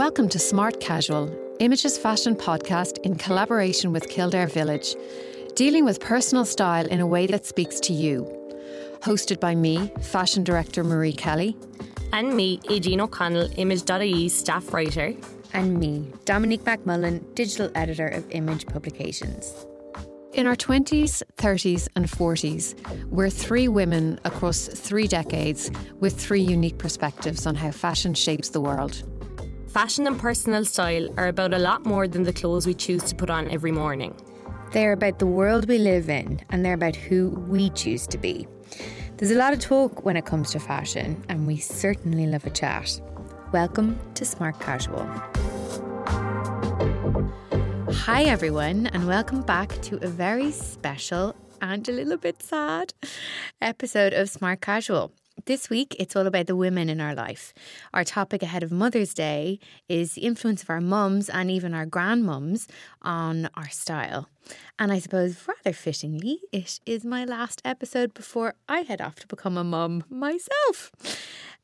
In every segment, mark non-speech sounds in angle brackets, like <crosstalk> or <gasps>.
Welcome to Smart Casual, Image's fashion podcast in collaboration with Kildare Village, dealing with personal style in a way that speaks to you. Hosted by me, fashion director Marie Kelly. And me, Aideen O'Connell, Image.ie staff writer. And me, Dominique McMullen, digital editor of Image Publications. In our 20s, 30s, and 40s, we're three women across three decades with three unique perspectives on how fashion shapes the world. Fashion and personal style are about a lot more than the clothes we choose to put on every morning. They're about the world we live in and they're about who we choose to be. There's a lot of talk when it comes to fashion, and we certainly love a chat. Welcome to Smart Casual. Hi, everyone, and welcome back to a very special and a little bit sad episode of Smart Casual. This week, it's all about the women in our life. Our topic ahead of Mother's Day is the influence of our mums and even our grandmums on our style. And I suppose, rather fittingly, it is my last episode before I head off to become a mum myself.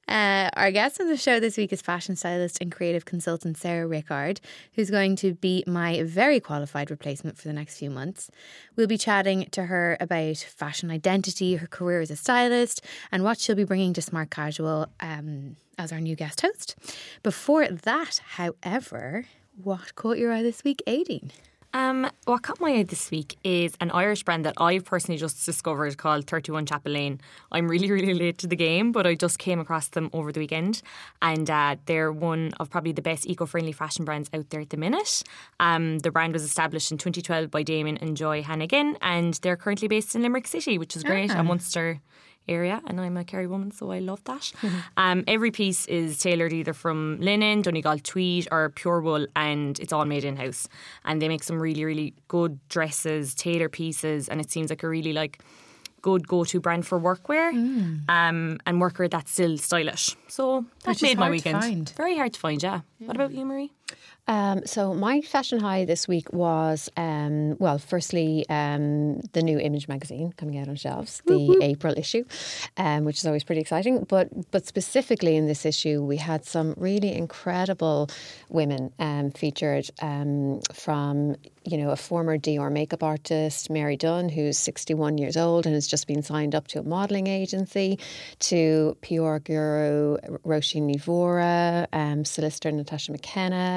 Uh, our guest on the show this week is fashion stylist and creative consultant Sarah Rickard, who's going to be my very qualified replacement for the next few months. We'll be chatting to her about fashion identity, her career as a stylist, and what she'll be bringing to Smart Casual um, as our new guest host. Before that, however, what caught your eye this week, Aideen? Um, what caught my eye this week is an Irish brand that I've personally just discovered called 31 Chapel Lane. I'm really, <laughs> really late to the game, but I just came across them over the weekend. And uh, they're one of probably the best eco friendly fashion brands out there at the minute. Um, the brand was established in 2012 by Damien and Joy Hannigan, and they're currently based in Limerick City, which is great, ah. a Munster area, and I'm a Kerry woman, so I love that. <laughs> Mm-hmm. Um, every piece is tailored either from linen, Donegal tweed, or pure wool, and it's all made in house. And they make some really, really good dresses, tailor pieces, and it seems like a really like good go-to brand for workwear mm. um, and workwear that's still stylish. So that made my weekend. Very hard to find, yeah. yeah. What about you, Marie? Um, so my fashion high this week was um, well, firstly um, the new Image magazine coming out on shelves, the mm-hmm. April issue, um, which is always pretty exciting. But but specifically in this issue, we had some really incredible women um, featured um, from you know a former Dior makeup artist, Mary Dunn, who's 61 years old and has just been signed up to a modelling agency, to PR guru Roshi Nivora, Mhóra, solicitor Natasha McKenna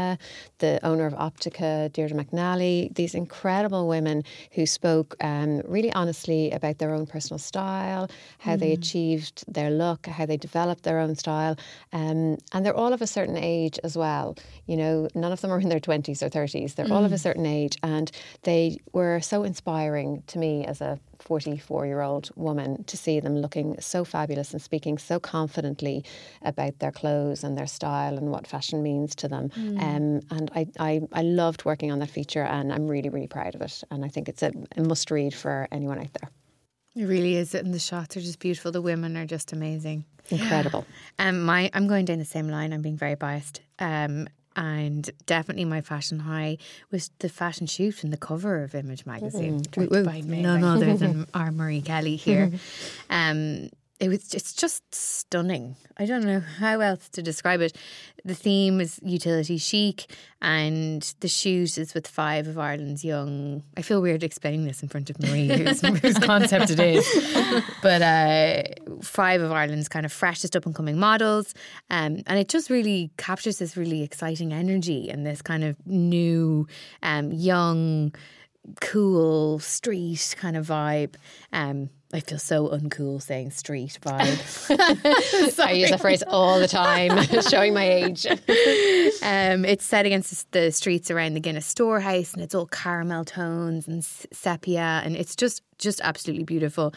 the owner of Optica, Deirdre McNally, these incredible women who spoke um, really honestly about their own personal style, how mm. they achieved their look, how they developed their own style. Um, and they're all of a certain age as well. You know, none of them are in their 20s or 30s. They're mm. all of a mm. certain age. And they were so inspiring to me as a 44 year old woman to see them looking so fabulous and speaking so confidently about their clothes and their style and what fashion means to them. Mm. Um, and I, I, I, loved working on that feature and I'm really, really proud of it. And I think it's a, a must read for anyone out there. It really is. And the shots are just beautiful. The women are just amazing. Incredible. <gasps> Um, my, I'm going down the same line. I'm being very biased. Um, and definitely my fashion high was the fashion shoot and the cover of Image magazine, mm, by none other than our Marie Kelly here. um, it was it's just stunning. I don't know how else to describe it. The theme is utility chic, and the shoot is with five of Ireland's young. I feel weird explaining this in front of Marie, <laughs> whose, whose concept it is, <laughs> but uh, five of Ireland's kind of freshest up and coming models, um, and it just really captures this really exciting energy and this kind of new, um, young, cool street kind of vibe. Um, I feel so uncool saying street vibe. <laughs> I use that phrase all the time, <laughs> showing my age. Um, it's set against the streets around the Guinness Storehouse, and it's all caramel tones and sepia, and it's just just absolutely beautiful.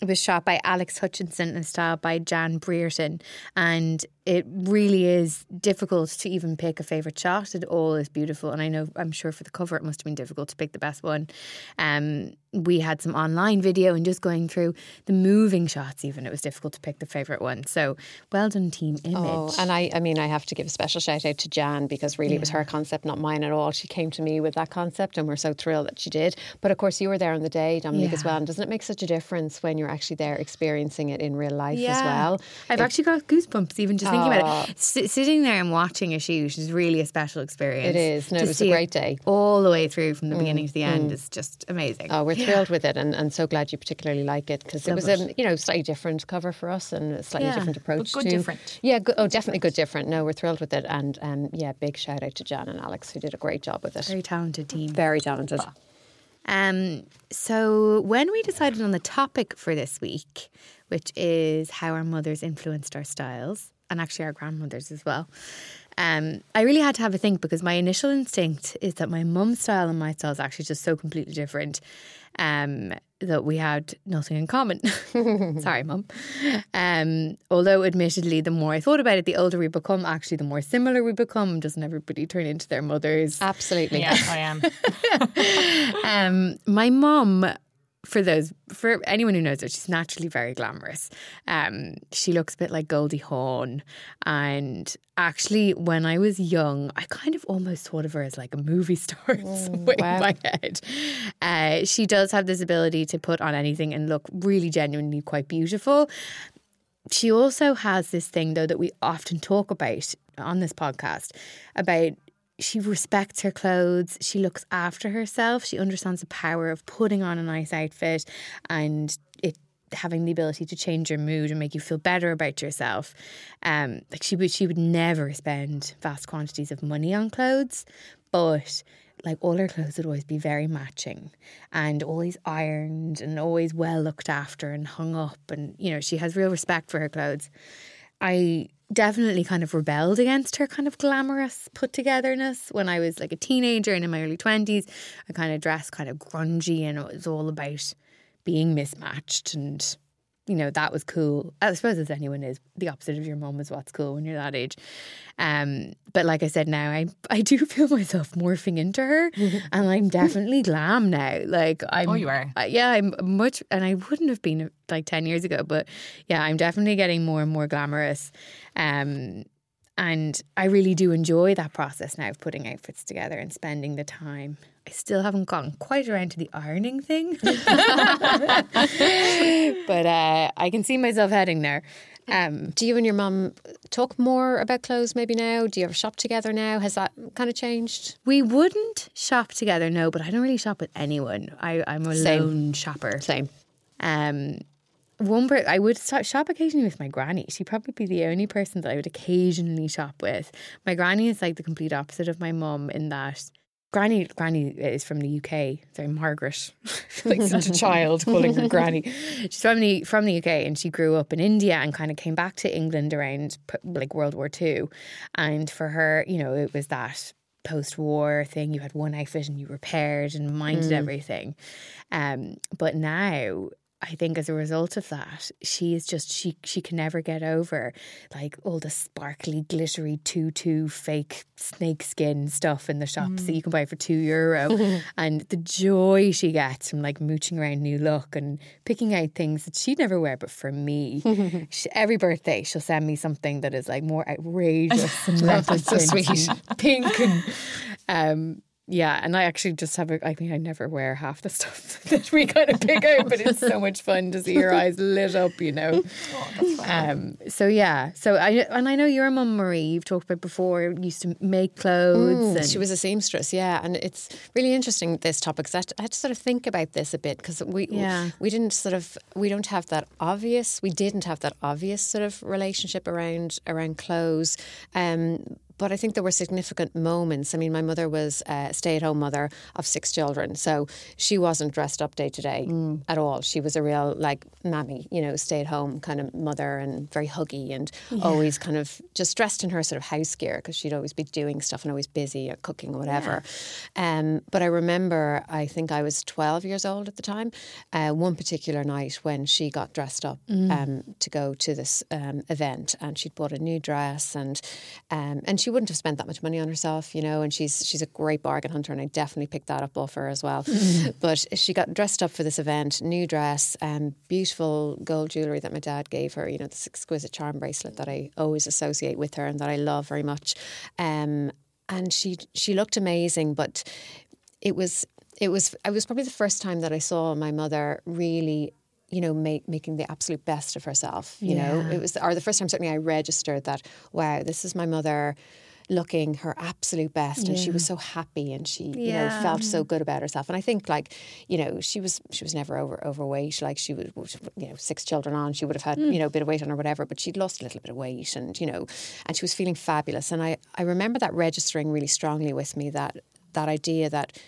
It was shot by Alex Hutchinson and styled by Jan Brereton. And it really is difficult to even pick a favourite shot. It all is beautiful. And I know, I'm sure for the cover, it must have been difficult to pick the best one. Um, we had some online video and just going through the moving shots, even it was difficult to pick the favourite one. So well done, Team Image. Oh, and I, I mean, I have to give a special shout out to Jan because really yeah. it was her concept, not mine at all. She came to me with that concept, and we're so thrilled that she did. But of course, you were there on the day, Dominique, yeah. as well. And doesn't it make such a difference when you're actually there experiencing it in real life yeah. as well? I've it, actually got goosebumps even just thinking about it. S- sitting there and watching a shoot is really a special experience. It is. No, it was a great day. All the way through from the beginning to the end is just amazing. Oh, we're thrilled with it, and, and so glad you particularly like it because it was Love a you know slightly different cover for us and a slightly Yeah. different approach. good to, different. Yeah, good, oh, definitely good different. No, we're thrilled with it, and um, yeah, big shout out to Jan and Alex who did a great job with it. Very talented team. Very talented. Um, so when we decided on the topic for this week, which is how our mothers influenced our styles, and actually our grandmothers as well, um, I really had to have a think because my initial instinct is that my mum's style and my style is actually just so completely different um, that we had nothing in common. <laughs> Sorry, mum. Um, although, admittedly, the more I thought about it, the older we become, actually, the more similar we become. Doesn't everybody turn into their mothers? Absolutely. Yeah, I am. <laughs> Um, my mum, for those, for anyone who knows her, she's naturally very glamorous. Um, she looks a bit like Goldie Hawn, and actually, when I was young, I kind of almost thought of her as like a movie star in some way in my head. Uh, she does have this ability to put on anything and look really genuinely quite beautiful. She also has this thing though that we often talk about on this podcast about she respects her clothes, she looks after herself, she understands the power of putting on a nice outfit and it having the ability to change your mood and make you feel better about yourself. Um like she would she would never spend vast quantities of money on clothes, but like all her clothes would always be very matching and always ironed and always well looked after and hung up and you know she has real respect for her clothes i definitely kind of rebelled against her kind of glamorous put togetherness when i was like a teenager and in my early 20s i kind of dressed kind of grungy and it was all about being mismatched and you know that was cool. I suppose as anyone is the opposite of your mum is what's cool when you're that age. Um but like i said now i <laughs> i do feel myself morphing into her <laughs> and i'm definitely glam now. Like i'm Oh, you are. uh, yeah i'm much and i wouldn't have been like 10 years ago but yeah i'm definitely getting more and more glamorous. Um and I really do enjoy that process now of putting outfits together and spending the time. I still haven't gotten quite around to the ironing thing, <laughs> but uh, I can see myself heading there. Um, Do you and your mum talk more about clothes maybe now? Do you ever shop together now? Has that kind of changed? we wouldn't shop together, no, but I don't really shop with anyone. I, I'm a Same. lone shopper. Same. Um, one per- I would start, shop occasionally with my granny. She'd probably be the only person that I would occasionally shop with. My granny is like the complete opposite of my mum in that granny granny is from the UK. Sorry, Margaret, <laughs> like such a child calling her granny. <laughs> She's from the from the UK and she grew up in India and kind of came back to England around like World War Two, and for her, you know, it was that post-war thing. You had one outfit and you repaired and minded everything. Um, but now I think as a result of that, she is just she she can never get over like all the sparkly, glittery tutu fake snake skin stuff in the shops that you can buy for two euro, <laughs> and the joy she gets from like mooching around new look and picking out things that she'd never wear, but for me, <laughs> she, every birthday she'll send me something that is like more <laughs> outrageous and leopard so sweet. pink and um yeah, and I actually just have a. I mean, I never wear half the <laughs> stuff that we kind of pick out, but it's so much fun to see your eyes lit up, you know. <laughs> Um. So yeah. So I and I know your mum Marie. You've talked about before. Used to make clothes. and She was a seamstress, yeah, and it's really interesting this topic. 'cause I had, to, I had to sort of think about this a bit because we Yeah. we didn't sort of we don't have that obvious we didn't have that obvious sort of relationship around around clothes. Um, but I think there were significant moments. I mean, my mother was a stay-at-home mother of six children, so she wasn't dressed up day to day at all. She was a real like mammy, you know, stay-at-home kind of mother and very huggy and always kind of just dressed in her sort of house gear because she'd always be doing stuff and always busy or cooking or whatever. Um, but I remember, I think I was 12 years old at the time, uh, one particular night when she got dressed up um, to go to this um, event and she'd bought a new dress and um, and she wouldn't have spent that much money on herself, you know, and she's she's a great bargain hunter and I definitely picked that up off her as well. <laughs> But she got dressed up for this event, new dress, um, beautiful gold jewellery that my dad gave her, you know, this exquisite charm bracelet that I always associate with her and that I love very much. Um, and she she looked amazing, but it was it was it was probably the first time that I saw my mother really you know, make, making the absolute best of herself. You Yeah. know, it was, or the first time certainly I registered that, wow, this is my mother looking her absolute best and she was so happy and she you know felt so good about herself. And i think like you know she was she was never over overweight. Like she was you know six children on she would have had hmm. you know a bit of weight on or whatever but she'd lost a little bit of weight and you know and she was feeling fabulous. And i i remember that registering really strongly with me that that idea that ha,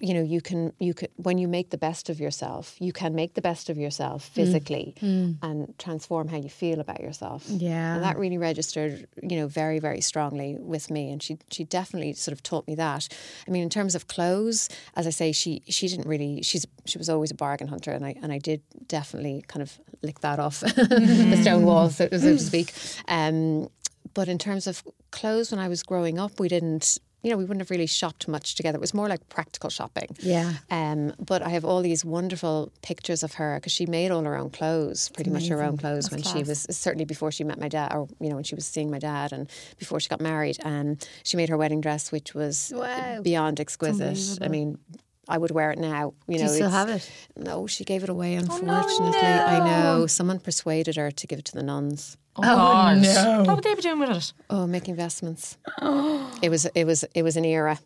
you know you can you can when you make the best of yourself you can make the best of yourself mm. physically mm. and transform how you feel about yourself. Yeah. and that really registered you know very very strongly with me and she she definitely sort of taught me that. I mean in terms of clothes as i say she she didn't really she's she was always a bargain hunter and i and i did definitely kind of lick that off <laughs> the mm. stone wall so, so to speak. Um but in terms of clothes when i was growing up we didn't you know, we wouldn't have really shopped much together. It was more like practical shopping. Yeah. Um, but I have all these wonderful pictures of her because she made all her own clothes, pretty much her own clothes when she was certainly before she met my dad, or you know, when she was seeing my dad, and before she got married. And she made her wedding dress, which was Wow. beyond exquisite. I mean. I would wear it now. You know, Do know, you still have it? No, she gave it away. Oh, unfortunately, I know someone persuaded her to give it to the nuns. Oh, God. Oh, no. What would they be doing with it? Oh, making investments. <gasps> It was it was it was an era.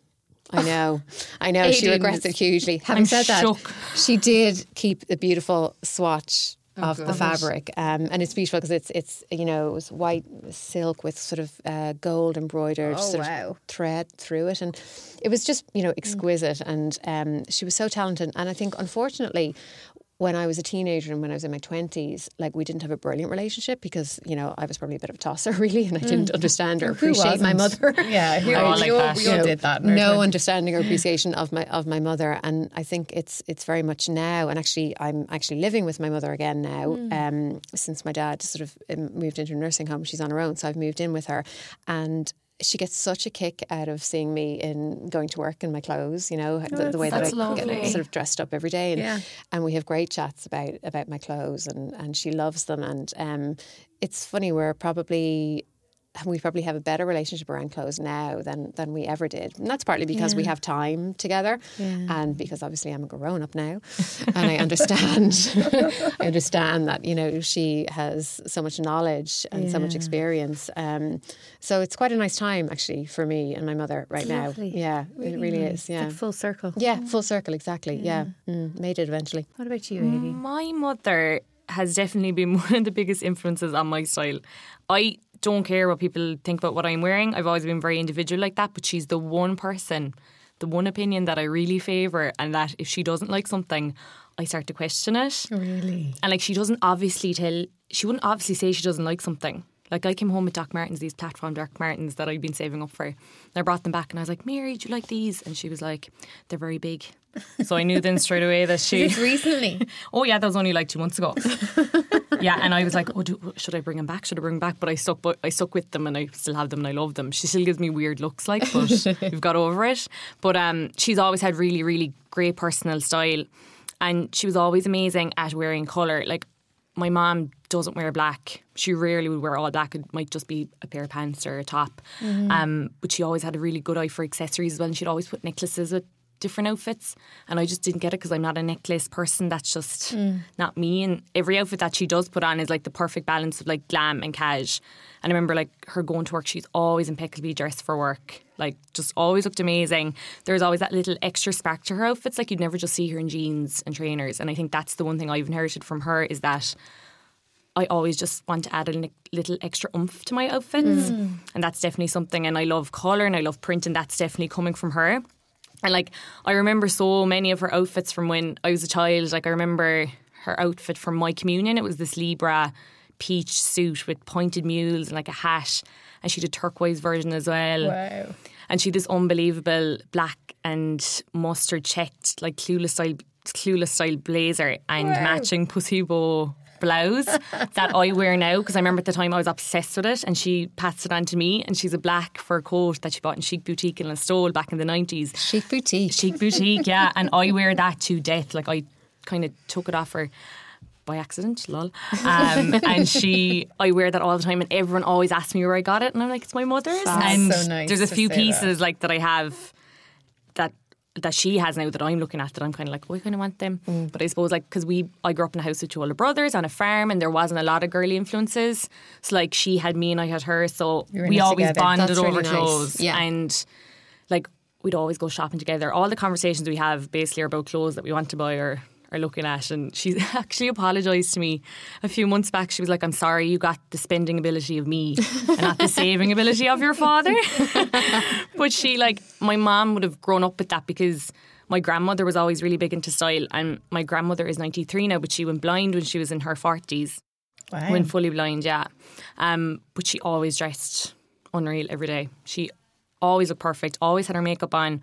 I know, I know. she regrets it hugely. Having I'm said that, she did keep the beautiful swatch Oh, of the fabric, um, and it's beautiful because it's it's you know it was white silk with sort of uh, gold embroidered Oh, sort wow. of thread through it, and it was just you know exquisite. And um, she was so talented, and I think unfortunately. When I was a teenager and when I was in my twenties, like we didn't have a brilliant relationship because you know I was probably a bit of a tosser, <laughs> really, and I didn't understand or <laughs> appreciate my mother. <laughs> Yeah, who, all we, like all, that. we You all know, did that. no 20s. understanding or appreciation of my of my mother, and I think it's it's very much now. And actually, I'm actually living with my mother again now. Um, since my dad sort of um, moved into a nursing home, she's on her own, so I've moved in with her, and. She gets such a kick out of seeing me in going to work in my clothes, you know, the, the way that I lovely. get sort of dressed up every day, and, Yeah. and we have great chats about about my clothes, and and she loves them, and um, it's funny we're probably we probably have a better relationship around clothes now than than we ever did. And that's partly because we have time together and because obviously I'm a grown up now and I understand <laughs> I understand that, you know, she has so much knowledge and so much experience. Um, so it's quite a nice time actually for me and my mother right now. Lovely. Yeah, it really nice. is. It's Yeah. like full circle. yeah, full circle, exactly. Yeah, Mm, made it eventually. What about you, Amy? My mother has definitely been <laughs> one of the biggest influences on my style. I don't care what people think about what I'm wearing. I've always been very individual like that, but she's the one person, the one opinion that I really favour, and that if she doesn't like something, I start to question it. Really? And like she doesn't obviously tell she wouldn't obviously say she doesn't like something. Like I came home with Doc Martens, these platform Doc Martens that I'd been saving up for. And I brought them back and I was like, Mary, do you like these? And she was like, They're very big. So I knew then straight away that <laughs> she recently? <laughs> Oh yeah, that was only like two months ago. <laughs> yeah, and I was like, oh, do, should I bring them back? Should I bring them back? But I stuck, but I stuck with them, and I still have them, and I love them. She still gives me weird looks, like, but we've got over it. But um, she's always had really, really great personal style, and she was always amazing at wearing color. Like my mom doesn't wear black. She rarely would wear all black. It might just be a pair of pants or a top. Um, but she always had a really good eye for accessories as well. And she'd always put necklaces with different outfits. And I just didn't get it because I'm not a necklace person. That's just not me. And every outfit that she does put on is like the perfect balance of like glam and cash. And I remember like her going to work, she's always impeccably dressed for work. Like just always looked amazing. There's always that little extra spark to her outfits. Like you'd never just see her in jeans and trainers. And I think that's the one thing I've inherited from her is that I always just want to add a little extra oomph to my outfits. Mm. And that's definitely something. And I love colour and I love print, and that's definitely coming from her. And like, I remember so many of her outfits from when I was a child. Like, I remember her outfit from my communion. It was this Libra peach suit with pointed mules and like a hat. And she did a turquoise version as well. Wow. And she had this unbelievable black and mustard checked, like clueless style, clueless style blazer and matching pussy bow blouse that I wear now because I remember at the time I was obsessed with it and she passed it on to me and she's a black fur coat that she bought in Chic Boutique in Listowel back in the 90s. Chic boutique. Chic Boutique, yeah. And I wear that to death. Like I kind of took it off her by accident, lol. Um, and she, I wear that all the time, and everyone always asks me where I got it, and I'm like, it's my mother's. That's and so nice there's a few pieces like that I have that that she has now that I'm looking at that I'm kind of like, oh, I kind of want them. Mm. But I suppose like because we, I grew up in a house with two older brothers on a farm, and there wasn't a lot of girly influences. So like she had me and I had her, so we always together. bonded That's over really nice. clothes. Yeah. and like we'd always go shopping together. All the conversations we have basically are about clothes that we want to buy or are looking at. And she <laughs> actually apologised to me a few months back. She was like, I'm sorry you got the spending ability of me and not the saving ability of your father. <laughs> but she, like, my mom would have grown up with that because my grandmother was always really big into style. And my grandmother is 93 now, but she went blind when she was in her 40s. Wow. Went fully blind, yeah. Um, but she always dressed unreal every day. She always looked perfect, always had her makeup on.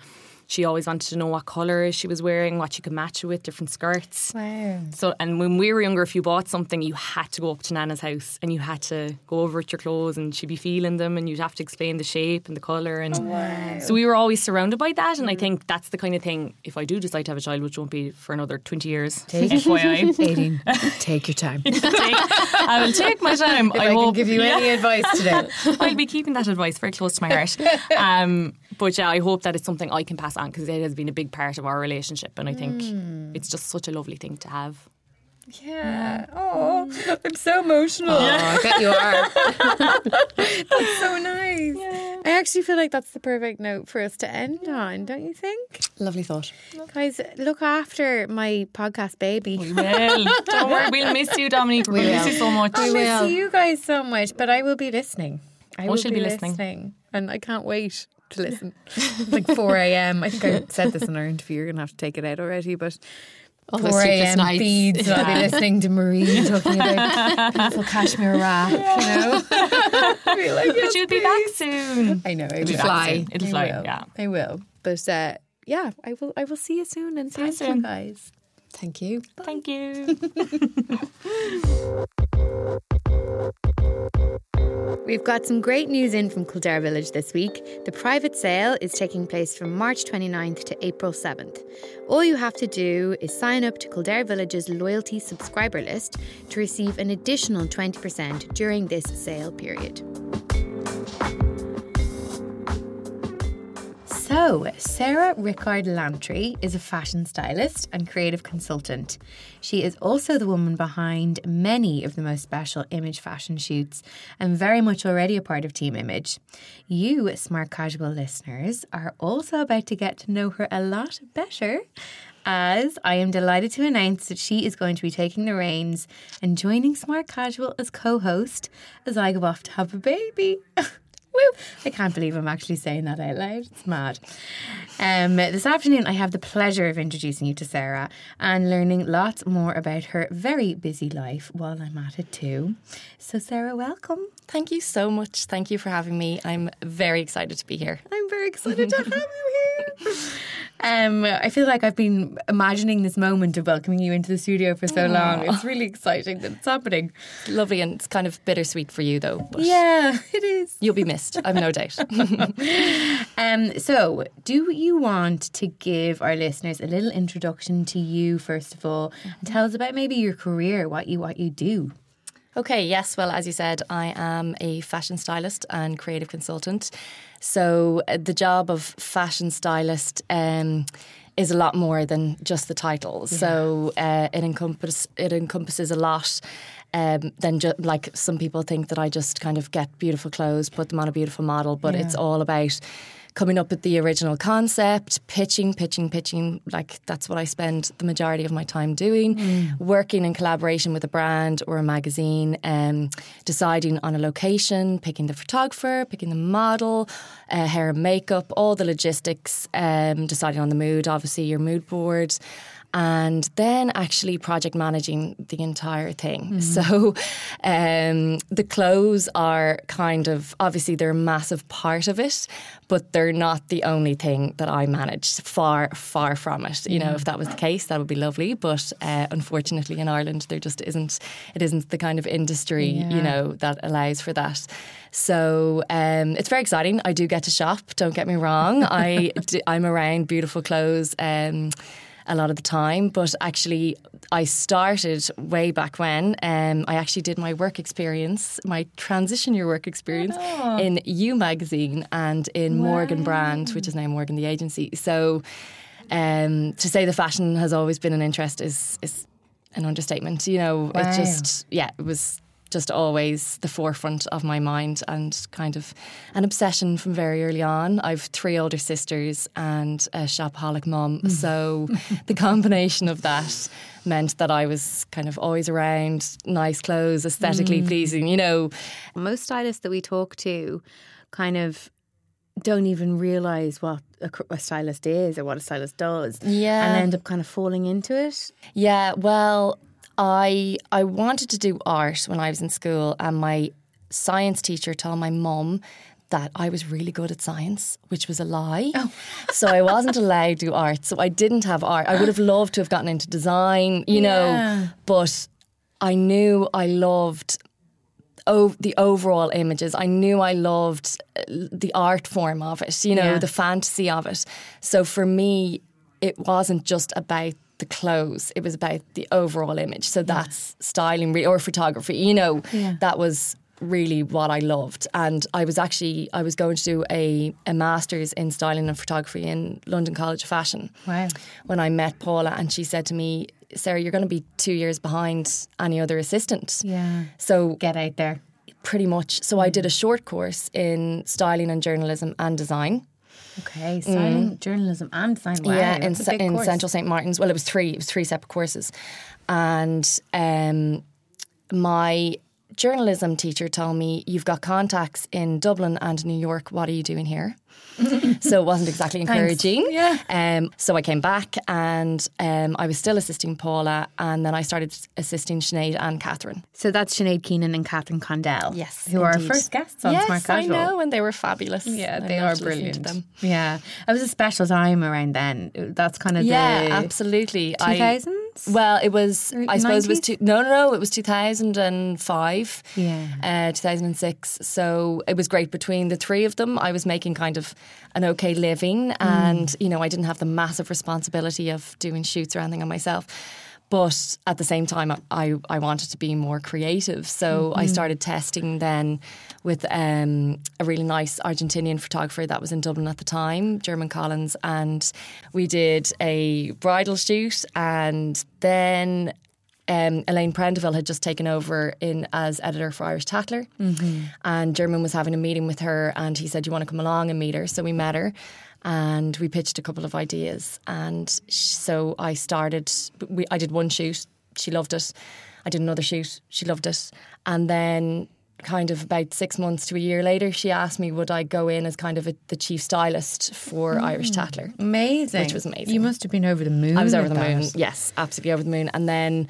She always wanted to know what colour she was wearing, what she could match it with, different skirts. Wow. So, and when we were younger, if you bought something, you had to go up to Nana's house and you had to go over with your clothes, and she'd be feeling them, and you'd have to explain the shape and the colour. And so we were always surrounded by that. And I think that's the kind of thing. If I do decide to have a child, which won't be for another twenty years, <laughs> Take- FYI, Aideen, <laughs> take your time. <laughs> take, I will take my time. If I, I, can hope. give you yeah. any advice today. I'll be keeping that advice very close to my heart. Um, but yeah, I hope that it's something I can pass on because it has been a big part of our relationship, and I think mm. it's just such a lovely thing to have. Yeah. Oh, I'm so emotional. Oh, I bet you are. <laughs> That's so nice. I actually feel like that's the perfect note for us to end on, don't you think? Lovely thought. Guys, look after my podcast baby. Well, don't worry, we'll miss you, Dominique. We'll miss you so much. I will. miss you guys so much, but I will be listening. I Oh, will she'll be listening. and I can't wait to listen. It's like 4 <laughs> a.m. I think I said this in our interview. You're going to have to take it out already, but All 4 a.m. feeds. I'll be listening to Marie talking about <laughs> beautiful cashmere wrap, you know? <laughs> Be like, But you'll be back soon. I know. It'll fly. It'll fly. will. Yeah. I will. But uh, yeah, I will. I will see you soon and thank you soon. guys. Thank you. Thank you. <laughs> We've got some great news in from Kildare Village this week. The private sale is taking place from March 29th to April 7th. All you have to do is sign up to Kildare Village's loyalty subscriber list to receive an additional 20% during this sale period. So, Sarah Rickard Lantry is a fashion stylist and creative consultant. She is also the woman behind many of the most special image fashion shoots and very much already a part of Team Image. You, smart casual listeners, are also about to get to know her a lot better. As I am delighted to announce that she is going to be taking the reins and joining Smart Casual as co host as I go off to have a baby. <laughs> I can't believe I'm actually saying that out loud. It's mad. Um, this afternoon, I have the pleasure of introducing you to Sarah and learning lots more about her very busy life while I'm at it too. So, Sarah, welcome. Thank you so much. Thank you for having me. I'm very excited to be here. I'm very excited to have you here. Um, I feel like I've been imagining this moment of welcoming you into the studio for so long. It's really exciting that it's happening. Lovely, and it's kind of bittersweet for you, though. But Yeah, it is. You'll be missed, I've no doubt. <laughs> Um, so, do you want to give our listeners a little introduction to you first of all, and tell us about maybe your career, what you what you do? Okay, yes. Well, as you said, I am a fashion stylist and creative consultant. So uh, the job of fashion stylist um, is a lot more than just the title. So uh, it encompass it encompasses a lot. Um, than ju- like some people think that I just kind of get beautiful clothes, put them on a beautiful model, but it's all about coming up with the original concept, pitching, pitching, pitching. Like that's what I spend the majority of my time doing. Working in collaboration with a brand or a magazine, um, deciding on a location, picking the photographer, picking the model, uh, hair and makeup, all the logistics, um, deciding on the mood, obviously your mood boards and then actually project managing the entire thing. So um, the clothes are kind of obviously they're a massive part of it, but they're not the only thing that I manage. Far, far from it. You know, if that was the case, that would be lovely. But uh, unfortunately, in Ireland, there just isn't. It isn't the kind of industry you know that allows for that. So um, it's very exciting. I do get to shop. Don't get me wrong. I <laughs> I'm around beautiful clothes. Um, a lot of the time. But actually, I started way back when. Um, I actually did my work experience, my transition year work experience in U magazine and in Morgan Brand, which is now Morgan the agency. So. um, to say the fashion has always been an interest is is an understatement. You know, Wow. it just yeah, it was just always the forefront of my mind and kind of an obsession from very early on. I've three older sisters and a shopaholic mum, mm. so <laughs> the combination of that meant that I was kind of always around nice clothes, aesthetically mm. pleasing. You know, Most stylists that we talk to kind of don't even realize what a, a stylist is or what a stylist does. Yeah. And end up kind of falling into it. Yeah, well, I I wanted to do art when I was in school, and my science teacher told my mum that I was really good at science, which was a lie. <laughs> So I wasn't allowed to do art. So I didn't have art. I would have loved to have gotten into design, you know, but I knew I loved o- the overall images. I knew I loved uh, the art form of it, you know, Yeah. the fantasy of it. So for me, it wasn't just about the clothes, it was about the overall image. So that's styling re- or photography, you know, that was really what I loved. And I was actually I was going to do a, a master's in styling and photography in London College of Fashion. Wow. When I met Paula and she said to me, Sarah, you're going to be two years behind any other assistant. Yeah. So Get out there. pretty much. So I did a short course in styling and journalism and design. Okay. Styling, journalism, and design. Wow. yeah, in, in course. Central St Martin's. Well, it was three. It was three separate courses, and um, my journalism teacher told me, You've got contacts in Dublin and New York. What are you doing here? <laughs> so it wasn't exactly encouraging. Yeah. Um, so I came back and um, I was still assisting Paula and then I started assisting Sinead and Catherine. So that's Sinead Keenan and Catherine Condell. Yes. Who indeed. are our first guests on yes, Smart Casual. I know, and they were fabulous. Yeah, they are brilliant. Yeah. It was a special time around then. That's kind of yeah, the. absolutely. 2000? Well, it was. I suppose it was two, no, no, no. It was two thousand and five. Yeah, uh, two thousand and six. So it was great between the three of them. I was making kind of an okay living, mm. and you know, I didn't have the massive responsibility of doing shoots or anything on myself. But at the same time, I, I wanted to be more creative. So I started testing then with um, a really nice Argentinian photographer that was in Dublin at the time, German Collins. And we did a bridal shoot. And then um, Elaine Prendeville had just taken over in as editor for Irish Tatler, and German was having a meeting with her, and he said, "You want to come along and meet her?" So we met her, and we pitched a couple of ideas, and sh- so I started. We, I did one shoot, she loved it. I did another shoot, she loved it, and then. Kind of about six months to a year later, she asked me would I go in as kind of a, the chief stylist for mm. Irish Tatler. amazing. Which was amazing. You must have been over the moon. I was over the moon. Yes, absolutely over the moon. And then,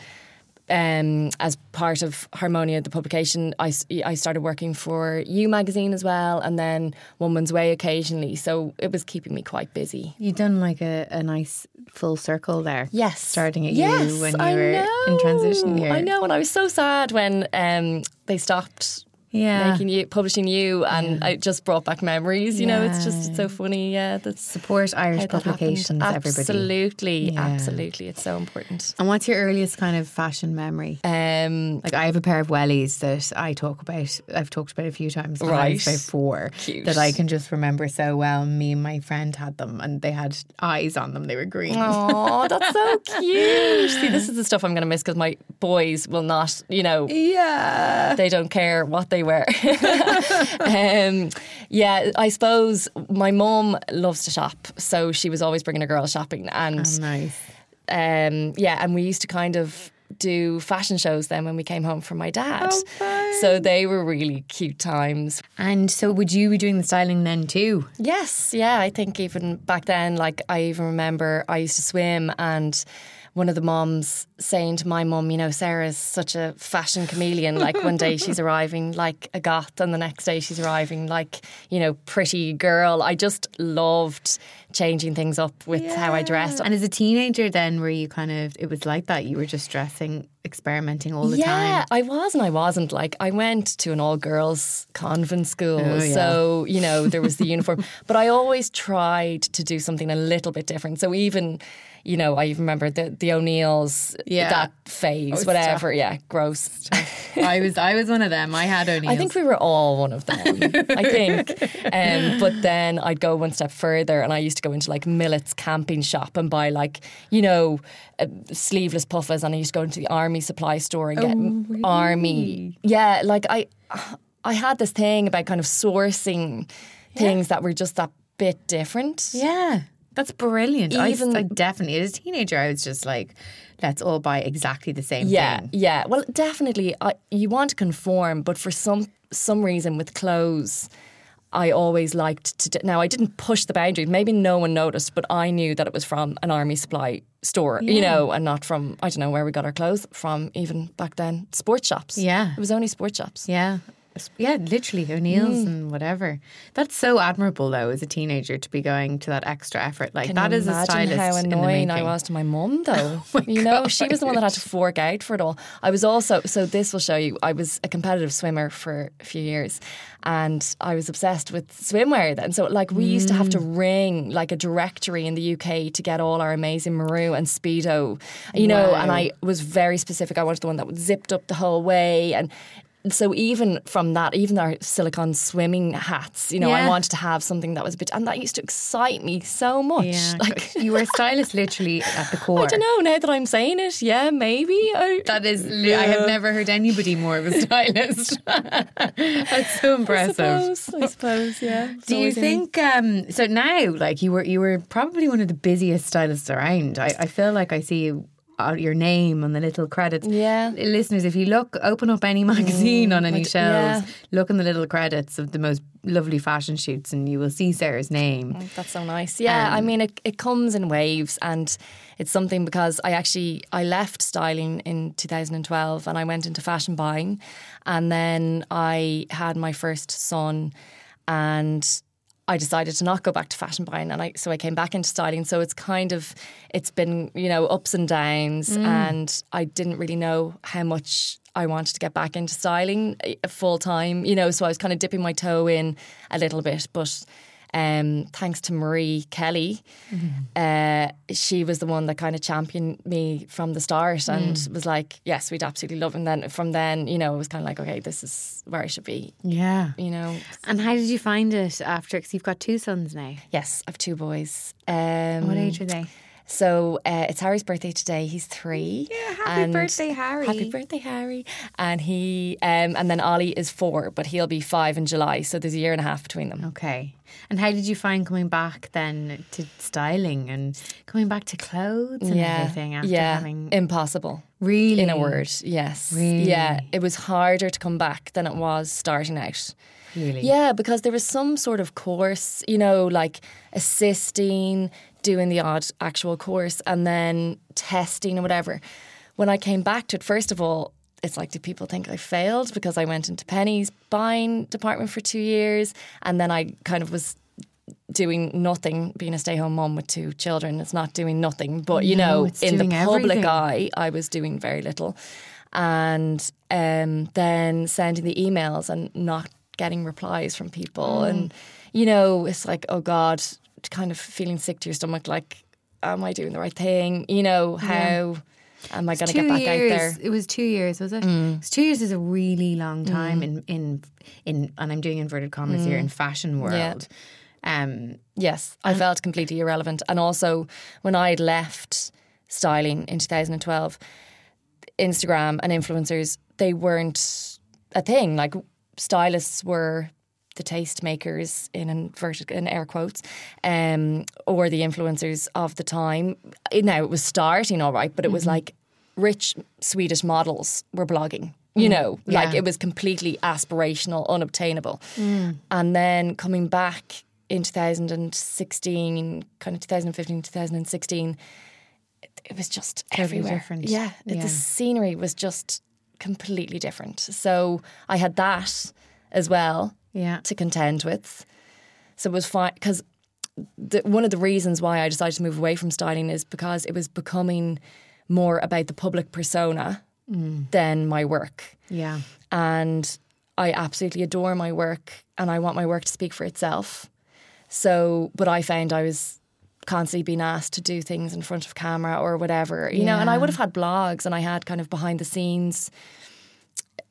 um, as part of Harmonia, the publication, I, I started working for U magazine as well, and then Woman's Way occasionally. So it was keeping me quite busy. You've done like a, a nice full circle there. Yes, Starting at yes, you when you I were know. in transition here. I know, and I was so sad when um, they stopped. Yeah. Making you publishing you, and it just brought back memories. You know, it's just it's so funny. Yeah, that's Support Irish publications, everybody. Absolutely, Yeah. absolutely, it's so important. And what's your earliest kind of fashion memory? Um, Like I have a pair of wellies that I talk about. I've talked about a few times. Right. four. Cute. That I can just remember so well. Me and my friend had them, and they had eyes on them. They were green. Oh, that's so cute. See, this is the stuff I'm going to miss because my boys will not, you know, <laughs> Yeah. they don't care what they wear. <laughs> um, yeah, I suppose my mum loves to shop, so she was always bringing a girl shopping, and Oh, nice. um, yeah, and we used to kind of do fashion shows then when we came home from my dad. so they were really cute times. And so, would you be doing the styling then too? Yes, yeah. I think even back then, like I even remember I used to swim and one of the moms saying to my mum, you know, Sarah's such a fashion chameleon. Like one day she's <laughs> arriving like a goth, and the next day she's arriving like, you know, pretty girl. I just loved changing things up with how I dressed. And as a teenager, then were you kind of? It was like that. You were just dressing, experimenting all the yeah, time. Yeah, I was and I wasn't. Like I went to an all girls convent school, Oh, yeah. so you know there was the uniform. <laughs> But I always tried to do something a little bit different. So even you know, I even remember the the O'Neills, Yeah. that phase, Oh, whatever. Yeah, gross. I was I was one of them. I had only. I think we were all one of them. I think. <laughs> Um, but then I'd go one step further, and I used to go into like Millet's camping shop and buy like you know uh, sleeveless puffers, and I used to go into the army supply store and get Oh, army. Yeah, like I, I had this thing about kind of sourcing things that were just that bit different. Yeah, that's brilliant. I, Even- I definitely, as a teenager, I was just like, let's all buy exactly the same Yeah, thing. yeah. Yeah. Well, definitely, I, you want to conform, but for some some reason with clothes, I always liked to. Now, I didn't push the boundaries. Maybe no one noticed, but I knew that it was from an army supply store, you know, and not from I don't know where we got our clothes from. Even back then, sports shops. Yeah. it was only sports shops. Yeah. Yeah, literally O'Neill's and whatever. That's so admirable, though, as a teenager to be going to that extra effort. Like Can that is a stylist. how annoying I. Oh was to my mum, <laughs> though. you know, she was the one that had to fork out for it all. I was also so this will show you. I was a competitive swimmer for a few years, and I was obsessed with swimwear. Then, so like we used to have to Mm. ring like a directory in the UK to get all our amazing Maru and Speedo, you know. And I was very specific. I wanted the one that was zipped up the whole way and. So even from that, even our silicone swimming hats, you know, I wanted to have something that was a bit, and that used to excite me so much. Yeah, <laughs> Like, you were a stylist literally at the core. <laughs> I don't know. Now that I'm saying it, yeah, maybe. I, That is, I have never heard anybody more of a stylist. <laughs> That's so impressive. I suppose. I suppose. Yeah. It's Do you think um, so? Now, like you were, you were probably one of the busiest stylists around. I, I feel like I see you, your name on the little credits. Yeah. listeners, if you look, open up any magazine mm, on any d- shelves, yeah. look in the little credits of the most lovely fashion shoots, and you will see Sarah's name. Oh, that's so nice. Yeah, I um, mean, it, it comes in waves, and it's something because I actually I left styling in 2012, and I went into fashion buying, and then I had my first son, and I decided to not go back to fashion buying, and I so I came back into styling. So it's kind of it's been you know ups and downs, mm. and I didn't really know how much I wanted to get back into styling eh, full time. You know, so I was kind of dipping my toe in a little bit, but. Um, thanks to Marie Kelly, uh, she was the one that kind of championed me from the start and was like, "Yes, we'd absolutely love." it." And then from then, you know, it was kind of like, "Okay, this is where I should be." Yeah. You know, And how did you find it after? Because you've got two sons now. Yes, I have two boys. Um, What age are they? So uh, it's Harry's birthday today. He's three. Yeah, happy birthday, Harry. Happy birthday, Harry! And he, um, and then Ollie is four, but he'll be five in July. So there's a year and a half between them. Okay. And how did you find coming back then to styling and coming back to clothes and everything after yeah, having impossible. really In a word, yes. Really? Yeah, it was harder to come back than it was starting out. Really? Yeah, because there was some sort of course, you know, like assisting, doing the odd actual course, and then testing or whatever. When I came back to it, first of all, it's like, do people think I failed because I went into Penneys buying department for two years, and then I kind of was doing nothing, being a stay-home mom with two children. It's not doing nothing, but you No, know, in the public everything. eye, I was doing very little, and um, then sending the emails and not getting replies from people, Mm. and you know, it's like, oh God, kind of feeling sick to your stomach, like, am I doing the right thing? You know, how am I going to get back years. out there? Mm. It was two years, was it? 'Cause Two years is a really long time in in in, and I'm doing inverted commas here in fashion world. Um, Yes, I felt completely irrelevant. And also, when I had left styling in 2012, Instagram and influencers, they weren't a thing. Like, stylists were the tastemakers in inverted in air quotes, um, or the influencers of the time. It- Now it was starting all right, but it was mm-hmm. like rich Swedish models were blogging. You mm-hmm. know, like Yeah. it was completely aspirational, unobtainable. Mm. And then coming back in 2016, kind of 2015, 2016, it, it was just everywhere. different. Yeah, Yeah. the scenery was just completely different. So I had that as well yeah. to contend with. So it was fine because one of the reasons why I decided to move away from styling is because it was becoming more about the public persona than my work. Yeah. And I absolutely adore my work and I want my work to speak for itself. So, but I found I was constantly being asked to do things in front of camera or whatever, you know. And I would have had blogs and I had kind of behind the scenes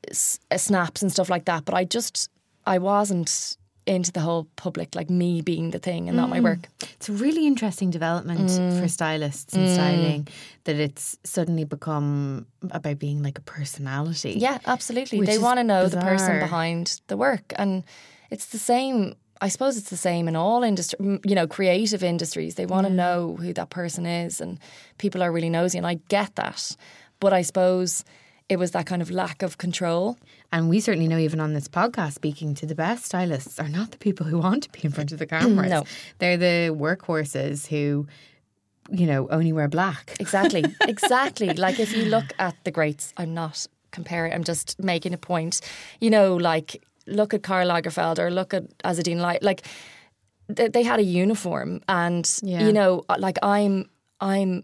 s- uh, snaps and stuff like that, but I just I wasn't into the whole public like me being the thing and not my mm. work. It's a really interesting development mm. for stylists and mm. styling that it's suddenly become about being like a personality. Yeah, absolutely. They want to know the person behind the work, and it's the same. I suppose it's the same in all industry, you know, creative industries. They want to know who that person is, and people are really nosy, and I get that. But I suppose it was that kind of lack of control. And we certainly know, even on this podcast, speaking to the best stylists are not the people who want to be in front of the cameras. No. They're the workhorses who, you know, only wear black. Exactly, <laughs> exactly. like if you look at the greats, I'm not comparing. I'm just making a point. You know, like look at Karl Lagerfeld or look at Azzedine Alaïa. Like they, they had a uniform, and Yeah. you know, like I'm, I'm.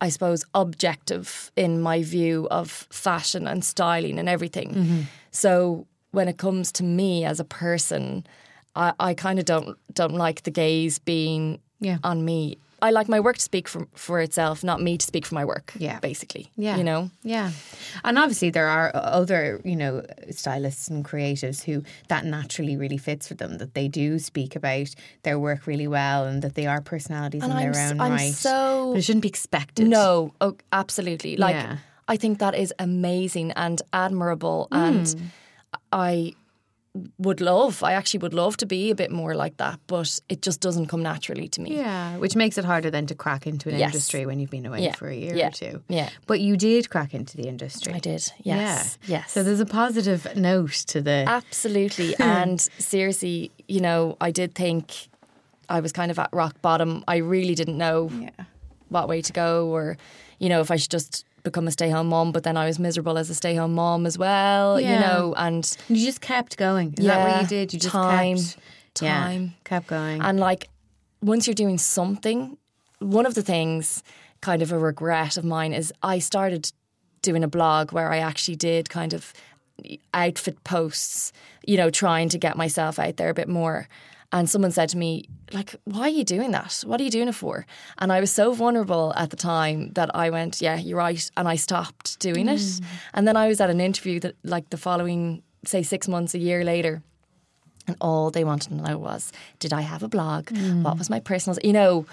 I suppose objective in my view of fashion and styling and everything. Mm-hmm. So when it comes to me as a person, I, I kind of don't don't like the gaze being Yeah. on me. I like my work to speak for, for itself, not me to speak for my work. Yeah. basically. Yeah. you know. Yeah. And obviously there are other, you know, stylists and creatives who that naturally really fits for them, that they do speak about their work really well and that they are personalities And in I'm their s- own I'm right. so- but it shouldn't be expected. No, oh, absolutely. Like Yeah. I think that is amazing and admirable, Hmm. and I would love. I actually would love to be a bit more like that, but it just doesn't come naturally to me. Yeah, which makes it harder then to crack into an Yes. industry when you've been away Yeah. for a year Yeah. or two. Yeah. But you did crack into the industry. I did. Yes. Yeah. Yes. So there's a positive note to the. Absolutely. <laughs> and seriously, you know, I did think I was kind of at rock bottom. I really didn't know Yeah. what way to go or, you know, if I should just become a stay home mom. But then I was miserable as a stay home mom as well, Yeah. you know, and You just kept going. Is that what Yeah. you did? You just Time. kept yeah, kept going. And like once you're doing something, one of the things, kind of a regret of mine, is I started doing a blog where I actually did kind of outfit posts, you know, trying to get myself out there a bit more. And someone said to me, like, why are you doing that? What are you doing it for? And I was so vulnerable at the time that I went, yeah, you're right. And I stopped doing it. Mm. And then I was at an interview that, like, the following, say, six months, a year later. And all they wanted to know was, did I have a blog? Mm. What was my personal, you know?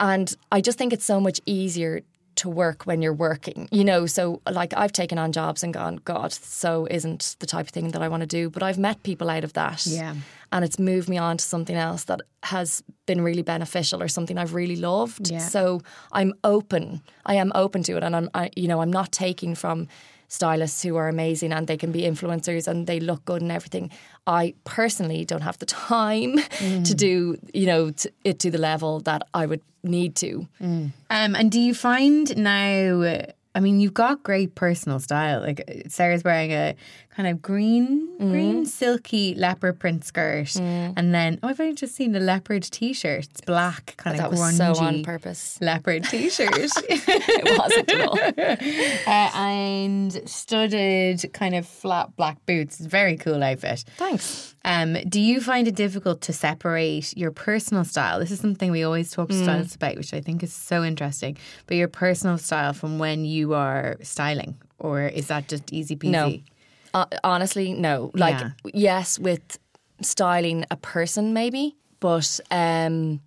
And I just think it's so much easier to work when you're working, you know. So, like, I've taken on jobs and gone, God, so isn't the type of thing that I want to do. But I've met people out of that. Yeah. And it's moved me on to something else that has been really beneficial or something I've really loved. Yeah. So I'm open. I am open to it. And I'm, I, you know, I'm not taking from stylists who are amazing and they can be influencers and they look good and everything. I personally don't have the <laughs> time to do, you know, t it to the level that I would need to. Um, and do you find now? I mean, you've got great personal style. Like Sarah's wearing a kind of green, Mm-hmm. green silky leopard print skirt, Mm. and then oh, I've only just seen the leopard t-shirt. It's black, kind That of was so on purpose. leopard <laughs> t-shirt, it wasn't at all. <laughs> uh, and studded kind of flat black boots. Very cool outfit. Thanks. Um, do you find it difficult to separate your personal style? This is something we always talk to Mm. stylists about, which I think is so interesting. But your personal style from when you are styling, or is that just easy peasy? No. Uh, honestly, no. Like, Yeah. yes, with styling a person, maybe, but um,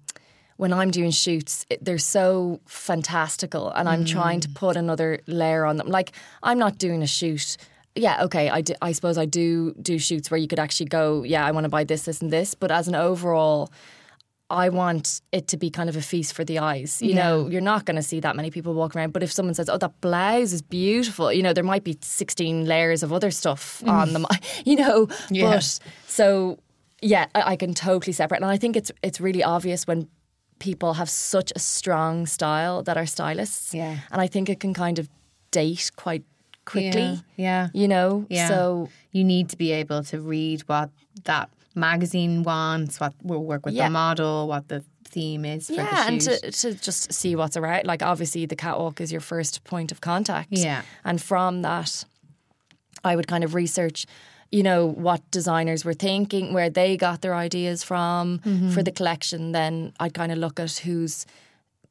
when I'm doing shoots, it, they're so fantastical, and I'm trying to put another layer on them. Like, I'm not doing a shoot. Yeah, okay. I, do, I suppose I do do shoots where you could actually go, yeah, I want to buy this, this, and this. But as an overall, I want it to be kind of a feast for the eyes. You know, you're not going to see that many people walk around. But if someone says, "Oh, that blouse is beautiful," you know, there might be 16 layers of other stuff mm. on them. <laughs> You know, Yeah. but so yeah, I, I can totally separate, and I think it's it's really obvious when people have such a strong style that are stylists. Yeah. and I think it can kind of date quite quickly. Yeah, yeah. you know. Yeah. So you need to be able to read what that magazine wants, what will work with Yeah. the model, what the theme is for yeah, and to, to just see what's around. Like obviously, the catwalk is your first point of contact. Yeah. and from that, I would kind of research. you know, what designers were thinking, where they got their ideas from Mm-hmm. for the collection. Then I'd kind of look at whose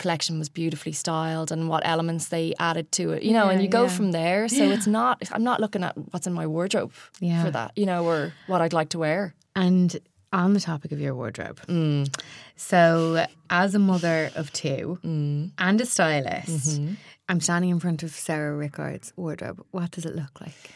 collection was beautifully styled and what elements they added to it, you know, and you go yeah. from there. So it's not, I'm not looking at what's in my wardrobe Yeah. for that, you know, or what I'd like to wear. And on the topic of your wardrobe, mm. so as a mother of two mm. and a stylist, mm-hmm. I'm standing in front of Sarah Rickard's wardrobe. What does it look like?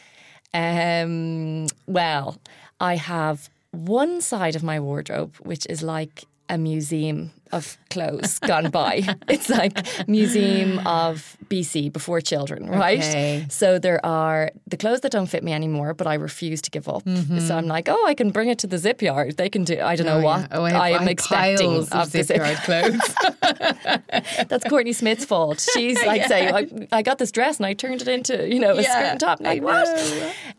Um, well, I have one side of my wardrobe which is like a museum of clothes gone by. <laughs> It's like museum of BC before children, right? Okay. So there are the clothes that don't fit me anymore, but I refuse to give up. So I'm like, oh, I can bring it to the zip yard. They can do. I don't know Mm-hmm. Oh, what. Oh, I have- I I am have expecting piles of the zip yard clothes. <laughs> <laughs> That's Courtney Smith's fault. She's like saying, I, I got this dress and I turned it into, you know, a skirt and top. Like, I what?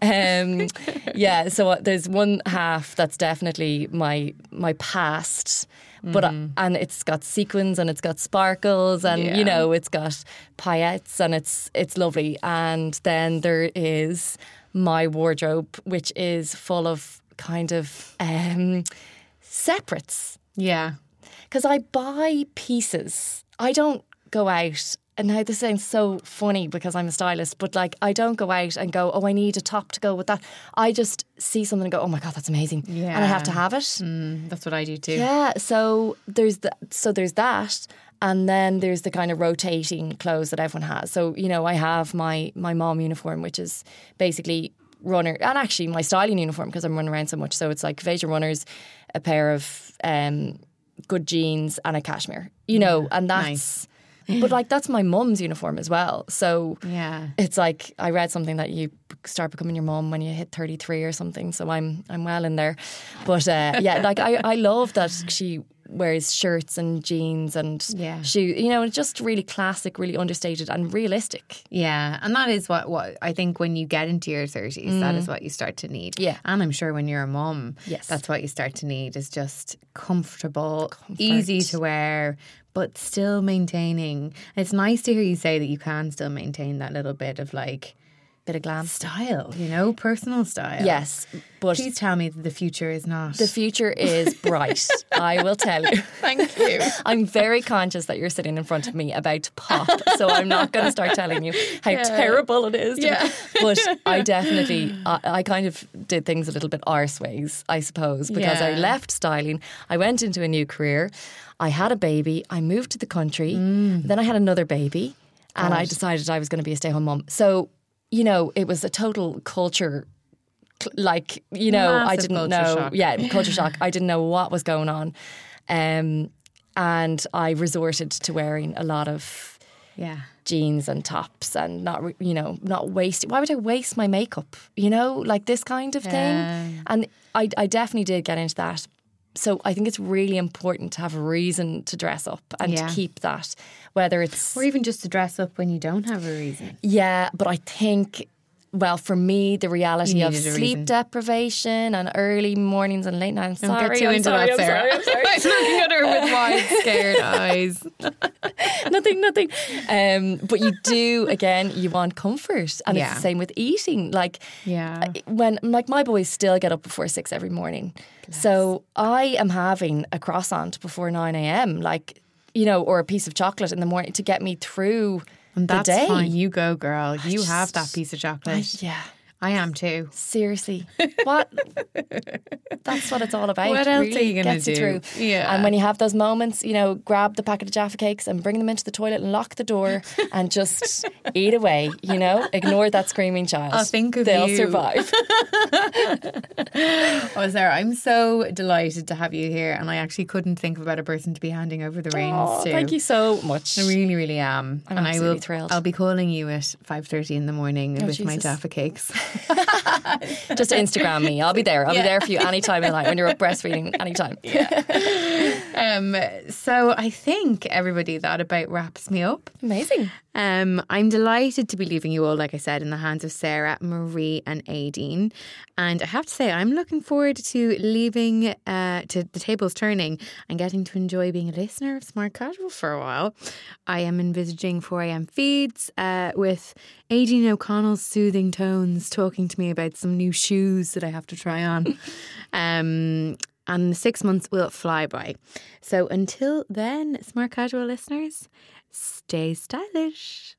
Um, yeah, so uh, there's one half that's definitely my my past, but uh, and it's got sequins and it's got sparkles and Yeah. you know it's got paillettes and it's it's lovely. And then there is my wardrobe, which is full of kind of um, separates yeah. because I buy pieces. I don't go out. And now this sounds so funny because I'm a stylist, but like I don't go out and go, oh, I need a top to go with that. I just see something and go, oh my god, that's amazing, and I have to have it. Mm, that's what I do too. Yeah. So there's the so there's that, and then there's the kind of rotating clothes that everyone has. So you know, I have my my mom uniform, which is basically runner, and actually my styling uniform because I'm running around so much. So it's like Veja runners, a pair of um, good jeans, and a cashmere. You know, and that's. nice. But like that's my mum's uniform as well. So Yeah. it's like I read something that you start becoming your mum when you hit 33 or something. So I'm I'm well in there. But uh, yeah, like I, I love that she wears shirts and jeans and Yeah. shoes. You know, it's just really classic, really understated and realistic. Yeah, and that is what, what I think when you get into your 30s, that is what you start to need. Yeah. And I'm sure when you're a mom Yes. that's what you start to need is just comfortable, easy to wear, but still maintaining. It's nice to hear you say that you can still maintain that little bit of like Bit of glam. style, you know, personal style. Yes, but Please tell me that the future is not. the future is <laughs> bright. I will tell you. <laughs> Thank you. <laughs> I'm very conscious that you're sitting in front of me about to pop, so I'm not going to start telling you how terrible it is. me. Yeah. But I definitely, I, I kind of did things a little bit arse ways, I suppose, because I left styling. I went into a new career. I had a baby. I moved to the country. Mm. Then I had another baby, and I decided I was going to be a stay-home mom. So, you know, it was a total culture. Like you know, I didn't know. shock. Yeah, culture shock. I didn't know what was going on, um, and I resorted to wearing a lot of yeah. jeans and tops and not you know not wasting why would i waste my makeup you know like this kind of thing and I, I definitely did get into that so i think it's really important to have a reason to dress up and Yeah. to keep that whether it's Or even just to dress up when you don't have a reason. yeah but i think well, for me, the reality of sleep reason. deprivation and early mornings and late nights. I'm Don't sorry, get too I'm into sorry, that, I'm Sarah. sorry, I'm sorry. Looking at her with wide, scared eyes. <laughs> nothing, nothing. Um, but you do again. You want comfort, and Yeah. it's the same with eating. Like Yeah. when like my boys still get up before six every morning, so I am having a croissant before nine a.m. Like you know, or a piece of chocolate in the morning to get me through And that's the day. fine. You go, girl. You have that piece of I- chocolate. yeah. I am too. Seriously, <laughs> what? That's what it's all about. What else really. are you gonna Gets you do? through. Yeah. And when you have those moments, you know, grab the packet of Jaffa cakes and bring them into the toilet and lock the door <laughs> and just eat away. You know, ignore that screaming child. I'll think of They'll you. survive. <laughs> Oh, Sarah, I'm so delighted to have you here, and I actually couldn't think of a better person to be handing over the reins Oh, to. thank you so much. I really, really am. I'm and I will. thrilled. I'll be calling you at five thirty in the morning oh, with my Jaffa cakes. <laughs> Just Instagram me. I'll be there. I'll be there for you anytime in life when you're up breastfeeding. Anytime. um, so I think everybody that about wraps me up. Amazing. Um, I'm delighted to be leaving you all, like I said, in the hands of Sarah, Marie, and Aideen. And I have to say, I'm looking forward to leaving, uh, to the tables turning and getting to enjoy being a listener of Smart Casual for a while. I am envisaging 4am feeds uh, with Aideen O'Connell's soothing tones talking to me about some new shoes that I have to try on. <laughs> um, and the six months will fly by. So until then, smart casual listeners, stay stylish.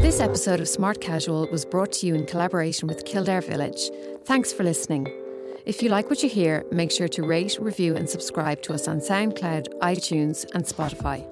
This episode of Smart Casual was brought to you in collaboration with Kildare Village. Thanks for listening. If you like what you hear, make sure to rate, review, and subscribe to us on SoundCloud, iTunes, and Spotify.